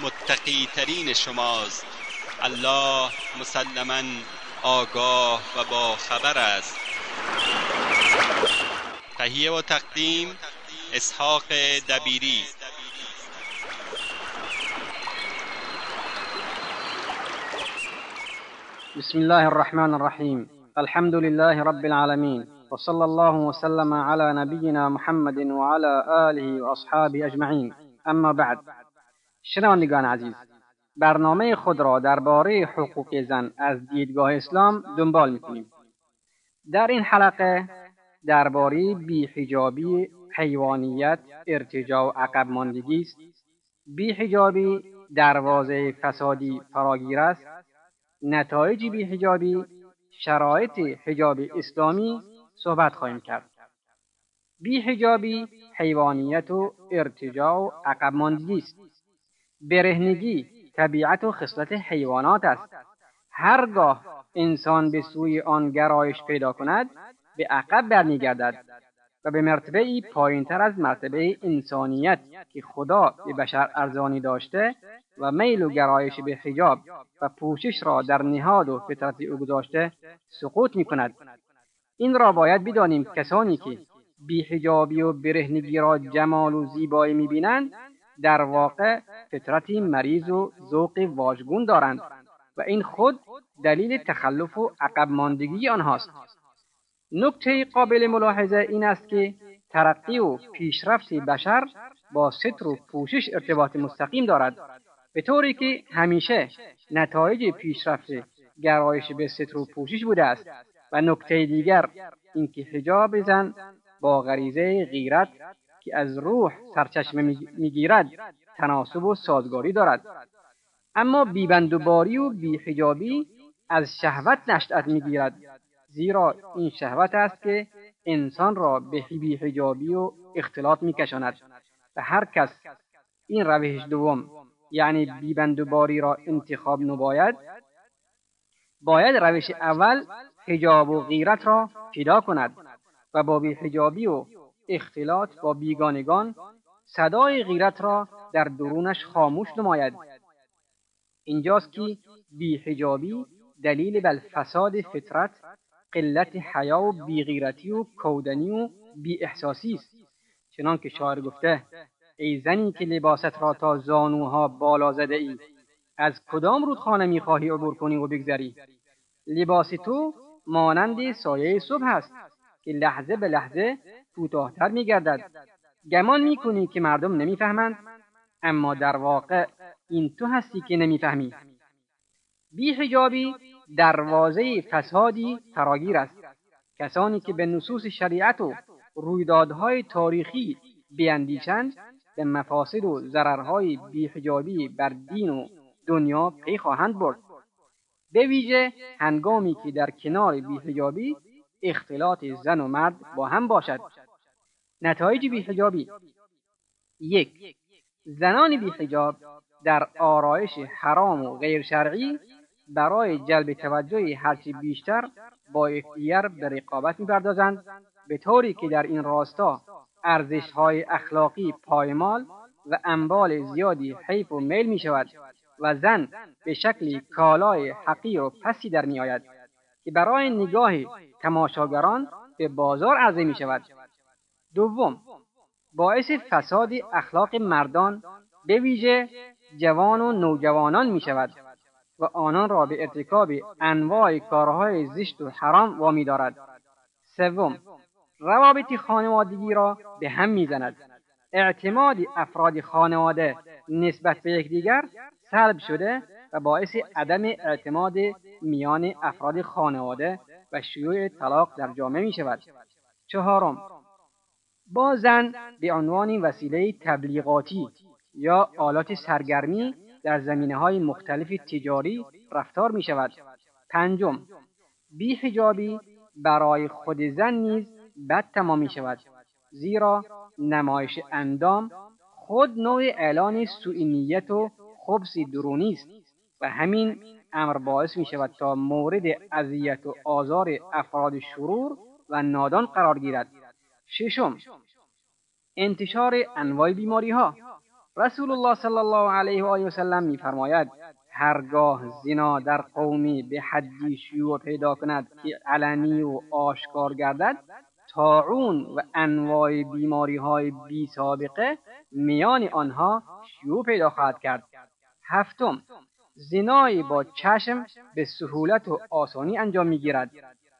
متقی ترین شماست. الله مسلما آگاه و با خبر است. تهیه و تقدیم اسحاق دبیری. بسم الله الرحمن الرحيم الحمد لله رب العالمين وصلى الله وسلم على نبينا محمد وعلى آله وأصحابه أجمعين اما بعد. شنوندگان عزیز برنامه خود را درباره حقوق زن از دیدگاه اسلام دنبال می‌کنیم. در این حلقه درباره بیحجابی حیوانیت ارتجاع و عقب ماندگی است. بیحجابی دروازه فسادی فراگیر است. نتایج بیحجابی شرایط حجاب اسلامی صحبت خواهیم کرد. بیحجابی حیوانیت و ارتجاع و عقب ماندگی است. برهنگی طبیعت و خصلت حیوانات است هرگاه انسان به سوی آن گرایش پیدا کند به عقب برمیگردد و به مرتبه ای پایین تر از مرتبه انسانیت که خدا به بشر ارزانی داشته و میل و گرایش به حجاب و پوشش را در نهاد و فطرت او گذاشته سقوط می کند. این را باید بدانیم کسانی که بیحجابی و برهنگی را جمال و زیبایی می بینند در واقع فطرتی مریض و ذوق واژگون دارند و این خود دلیل تخلف و عقب ماندگی آنهاست. نکته قابل ملاحظه این است که ترقی و پیشرفت بشر با ستر و پوشش ارتباط مستقیم دارد. به طوری که همیشه نتایج پیشرفت گرایش به ستر و پوشش بوده است و نکته دیگر اینکه حجاب زن با غریزه غیرت که از روح سرچشمه می‌گیرد تناسب و سازگاری دارد. اما بیبندوباری و بیحجابی از شهوت نشأت می‌گیرد زیرا این شهوت است که انسان را به بیحجابی و اختلاط میکشاند و هر کس این روش دوم یعنی بیبندوباری را انتخاب نباید باید روش اول حجاب و غیرت را پیدا کند و با بیحجابی و اختلاط با بیگانگان صدای غیرت را در درونش خاموش نماید. اینجاست که بیحجابی دلیل بل فساد فطرت قلت حیا و بیغیرتی و کودنی و بی احساسی است. چنان که شاعر گفته ای زنی که لباست را تا زانوها بالا زده ای از کدام رودخانه می‌خواهی عبور کنی و بگذری؟ لباس تو مانند سایه صبح است که لحظه به لحظه کوتاهتر میگردد. گمان می‌کنی که مردم نمی‌فهمند. اما در واقع این تو هستی که نمی‌فهمی. بیحجابی دروازه فسادی فراگیر است. کسانی که به نصوص شریعت و رویدادهای تاریخی بیاندیشند به مفاسد و ضررهای بیحجابی بر دین و دنیا پی خواهند برد. به ویژه هنگامی که در کنار بیحجابی اختلاط زن و مرد با هم باشد. نتایج بیحجابی یک زنان بیحجاب در آرایش حرام و غیر شرعی برای جلب توجه هرچی بیشتر با یکدیگر به رقابت می‌پردازند به طوری که در این راستا ارزش های اخلاقی پایمال و انبال زیادی حیف و میل می شود و زن به شکلی کالای حقیر و پسی در می آید که برای نگاه تماشاگران به بازار عرضه می شود. دوم باعث فساد اخلاق مردان به ویژه جوان و نوجوانان می شود و آنان را به ارتکاب انواع کارهای زشت و حرام وامی دارد سوم روابط خانوادگی را به هم می‌زند اعتماد افراد خانواده نسبت به یکدیگر سلب شده و باعث عدم اعتماد میان افراد خانواده و شیوع طلاق در جامعه می شود. چهارم با زن به عنوان وسیله تبلیغاتی یا آلات سرگرمی در زمینه های مختلف تجاری رفتار می شود. پنجم بی حجابی برای خود زن نیز بد تمام می شود زیرا نمایش اندام خود نوع اعلان سوء و خبس درونی است و همین امر باعث می شود تا مورد اذیت و آزار افراد شرور و نادان قرار گیرد ششم. انتشار انواع بیماری ها رسول الله صلی الله علیه و آله و سلم میفرماید هرگاه زنا در قومی به حدی شیوع پیدا کند که علنی و آشکار گردد تاعون و انواع بیماری های بی سابقه میان آنها شیوع پیدا خواهد کرد. هفتم زنایی با چشم به سهولت و آسانی انجام می‌گیرد.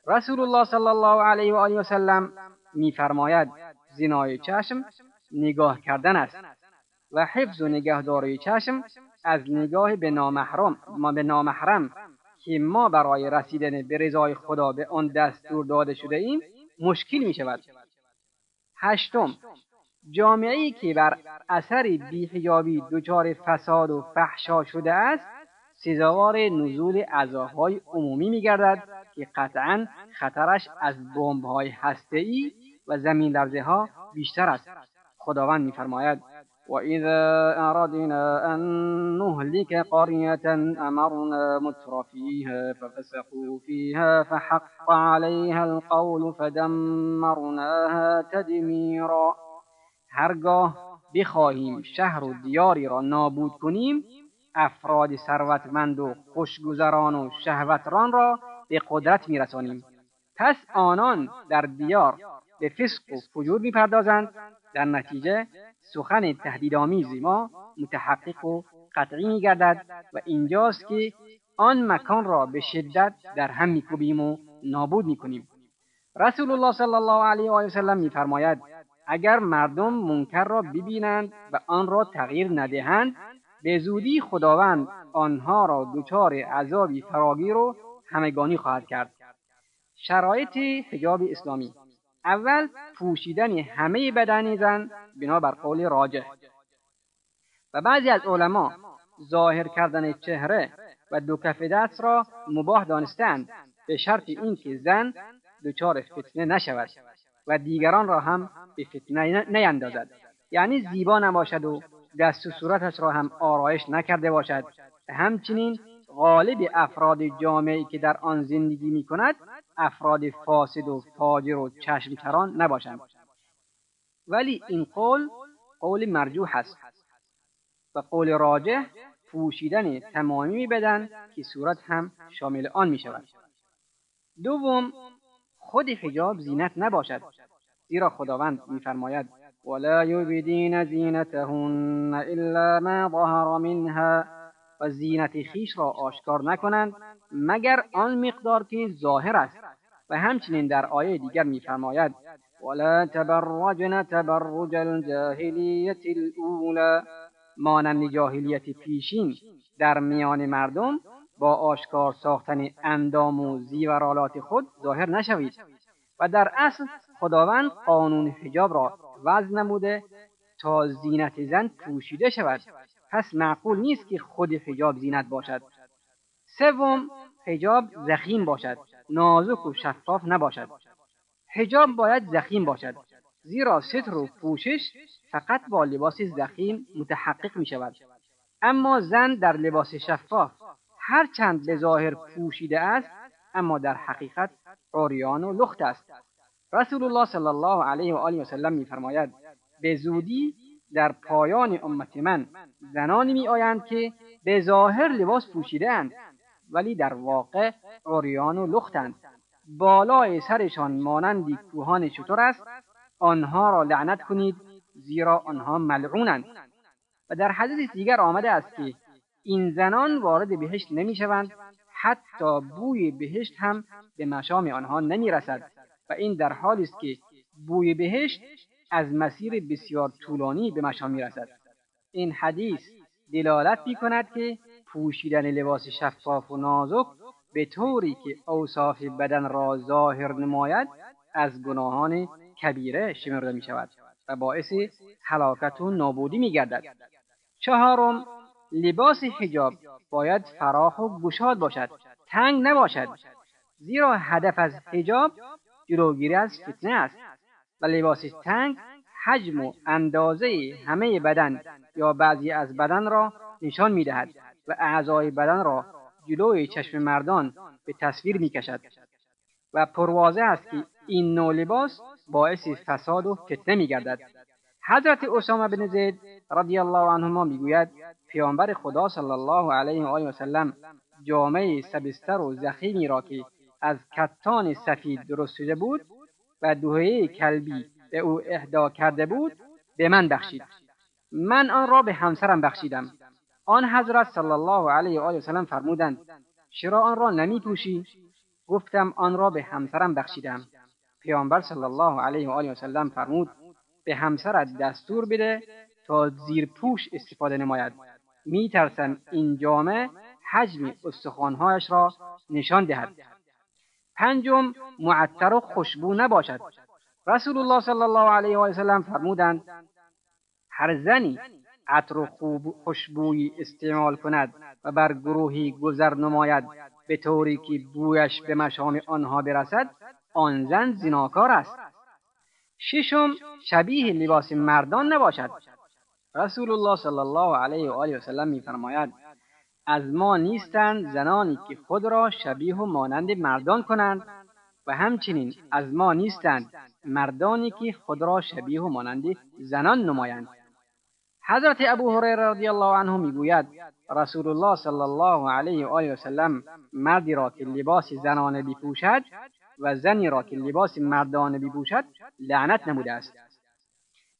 رسول الله صلی الله علیه و آله و سلم میفرماید زنای چشم نگاه کردن است و حفظ و نگهداری چشم از نگاه به نامحرم ما به نامحرم که ما برای رسیدن به رضای خدا به آن دستور داده شده ایم مشکل می شود هشتم جامعه که بر اثر بیحجابی دچار فساد و فحشا شده است سزاوار نزول عذابهای عمومی میگردد که قطعا خطرش از بمبهای ای و زمین لرزه ها بیشتر است. خداوند میفرماید وإذا أردنا أن نهلك قرية أمرنا متر فيها ففسقوا فيها فحق عليها القول فدمرناها تدمیرا هرگاه بخواهیم شهر و دیاری را نابود کنیم افراد ثروتمند و خوشگذران و شهوتران را به قدرت میرسانیم. پس آنان در دیار به فسق و فجور می‌پردازند. در نتیجه سخن تهدیدآمیز ما متحقق و قطعی میگردد و اینجاست که آن مکان را به شدت در هم میکوبیم و نابود می‌کنیم. رسول الله صلی الله علیه و سلم میفرماید اگر مردم منکر را ببینند و آن را تغییر ندهند به زودی خداوند آنها را دچار عذابی فراگیر و همگانی خواهد کرد. شرایط حجاب اسلامی اول پوشیدن همه بدن زن بنابر قول راجح. و بعضی از علما ظاهر کردن چهره و دو کف دست را مباح دانستند به شرط اینکه زن دچار فتنه نشود و دیگران را هم به فتنه نیندازد. یعنی زیبا نباشد و دست و صورتش را هم آرایش نکرده باشد. همچنین غالب افراد جامعه که در آن زندگی می کند افراد فاسد و فاجر و چشمکران نباشند. ولی این قول قول مرجوح است و قول راجح پوشیدن تمامی بدن که صورت هم شامل آن می شود دوم خود حجاب زینت نباشد زیرا خداوند میفرماید ولا یبدین زینتهن الا ما ظهر منها. و زینت خیش را آشکار نکنند مگر آن مقدار که ظاهر است. و همچنین در آیه دیگر میفرماید ولا تبرجن تبرج الجاهلیت الاولى مانند جاهلیت پیشین در میان مردم با آشکار ساختن اندام و زیورالات خود ظاهر نشوید. و در اصل خداوند قانون حجاب را وضع نموده تا زینت زن پوشیده شود. پس معقول نیست که خود حجاب زینت باشد. سوم حجاب زخیم باشد. نازک و شفاف نباشد. حجاب باید زخیم باشد زیرا ستر و پوشش فقط با لباس زخیم متحقق می شود اما زن در لباس شفاف هرچند به ظاهر پوشیده است اما در حقیقت عریان و لخت است. رسول الله صلی الله علیه و آله و سلم میفرماید به زودی در پایان امت من زنانی می آیند که به ظاهر لباس پوشیده اند ولی در واقع عریان و لختند بالای سرشان مانندی کوهان شطور است؟ آنها را لعنت کنید زیرا آنها ملعونند. و در حدیث دیگر آمده است که این زنان وارد بهشت نمی‌شوند حتی بوی بهشت هم به مشام آنها نمی‌رسد. و این در حالی است که بوی بهشت از مسیر بسیار طولانی به مشام می‌رسد. این حدیث دلالت می کند که پوشیدن لباس شفاف و نازک به طوری که اوصاف بدن را ظاهر نماید از گناهان کبیره شمرده می شود و باعث حلاکت و نابودی می گردد. چهارم لباس حجاب باید فراخ و گشاد باشد تنگ نباشد. زیرا هدف از حجاب جلوگیری از فتنه است. و لباس تنگ حجم و اندازه همه بدن یا بعضی از بدن را نشان می‌دهد و اعضای بدن را جلوی چشم مردان به تصویر می‌کشد. و پروازه است که این نوع لباس باعث فساد و فتنه میگردد. حضرت اسامه بن زید رضی الله عنهما می‌گوید پیامبر خدا صلی الله علیه و آله وسلم جامعه سبستر و زخیمی را که از کتان سفید درست شده بود و دوهه کلبی به او اهدا کرده بود به من بخشید. من آن را به همسرم بخشیدم. آن حضرت صلی الله علیه و آله وسلم فرمودند چرا آن را نمی پوشی گفتم آن را به همسرم بخشیدم. پیامبر صلی الله علیه و آله وسلم فرمود به همسرت دستور بده تا زیر پوش استفاده نماید. می ترسم این جامعه حجم استخوانهایش را نشان دهد. پنجم معطر و خوشبو نباشد. رسول الله صلی الله علیه و سلم فرمودند هر زنی عطر و خوشبویی استعمال کند و بر گروهی گذر نماید به طوری که بویش به مشام آنها برسد آن زن زناکار است. ششم شبیه لباس مردان نباشد. رسول الله صلی الله علیه و آله و سلم میفرماید از ما نیستند زنانی که خود را شبیه و مانند مردان کنند و همچنین از ما نیستند مردانی که خود را شبیه و مانند زنان نمایند. حضرت ابو هریره رضی الله عنه می‌گوید رسول الله صلی الله علیه و آله و سلم مردی را که لباس زنانه بپوشد و زنی را که لباس مردانه بپوشد لعنت نموده است.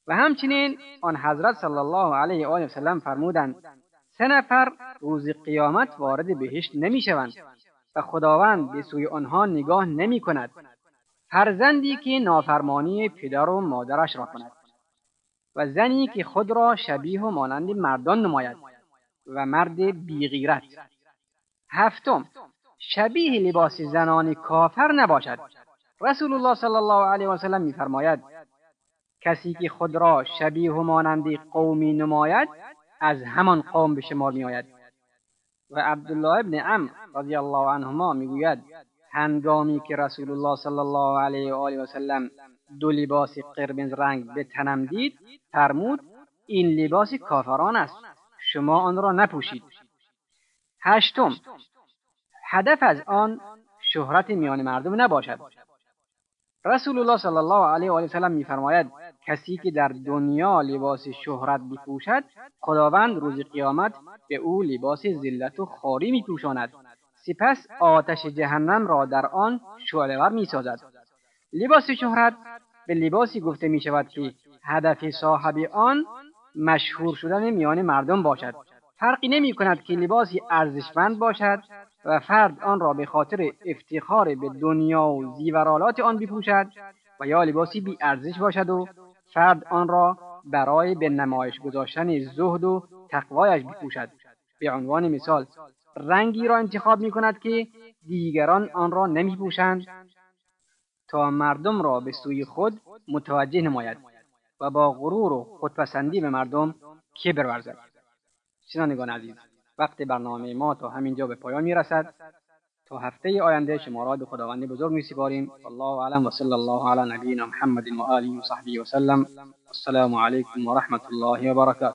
و همچنین آن حضرت صلی الله علیه و آله و سلم فرمودند سه نفر روز قیامت وارد بهشت نمی‌شوند و خداوند به سوی آنها نگاه نمی کند فرزندی که نافرمانی پدر و مادرش را کند و زنی که خود را شبیه و مانند مردان نماید و مرد بیغیرت. هفتم شبیه لباس زنان کافر نباشد. رسول الله صلی الله علیه و سلم میفرماید کسی که خود را شبیه و مانند قومی نماید از همان قوم به شمار میآید. و عبدالله ابن عم رضی الله عنهما می‌گوید هنگامی که رسول الله صلی الله علیه و آله و سلم دو لباس قرمز رنگ به تنم دید فرمود این لباس کافران است شما آن را نپوشید. هشتم هدف از آن شهرت میان مردم نباشد. رسول الله صلی الله علیه و آله وسلم میفرماید کسی که در دنیا لباس شهرت بپوشد خداوند روز قیامت به او لباس ذلت و خاری میپوشاند. سپس آتش جهنم را در آن شعلهور می‌سازد. لباس شهرت به لباسی گفته می شود که هدف صاحب آن مشهور شدن میان مردم باشد. فرقی نمی کند که لباسی ارزشمند باشد و فرد آن را به خاطر افتخار به دنیا و زیورالات آن بپوشد و یا لباسی بی ارزش باشد و فرد آن را برای به نمایش گذاشتن زهد و تقوایش بپوشد. به عنوان مثال رنگی را انتخاب می کند که دیگران آن را نمی پوشند تا مردم را به سوی خود متوجه نماید و با غرور و خودپسندی به مردم کبر ورزد شنوندگان عزیز وقت برنامه ما تا همینجا به پایان می‌رسد. هفته آینده شما را به خداوند بزرگ میسپاریم. الله اعلم. و صلی الله علی نبینا محمد و آله و صحبه و سلم. السلام علیکم و رحمت الله و برکاته.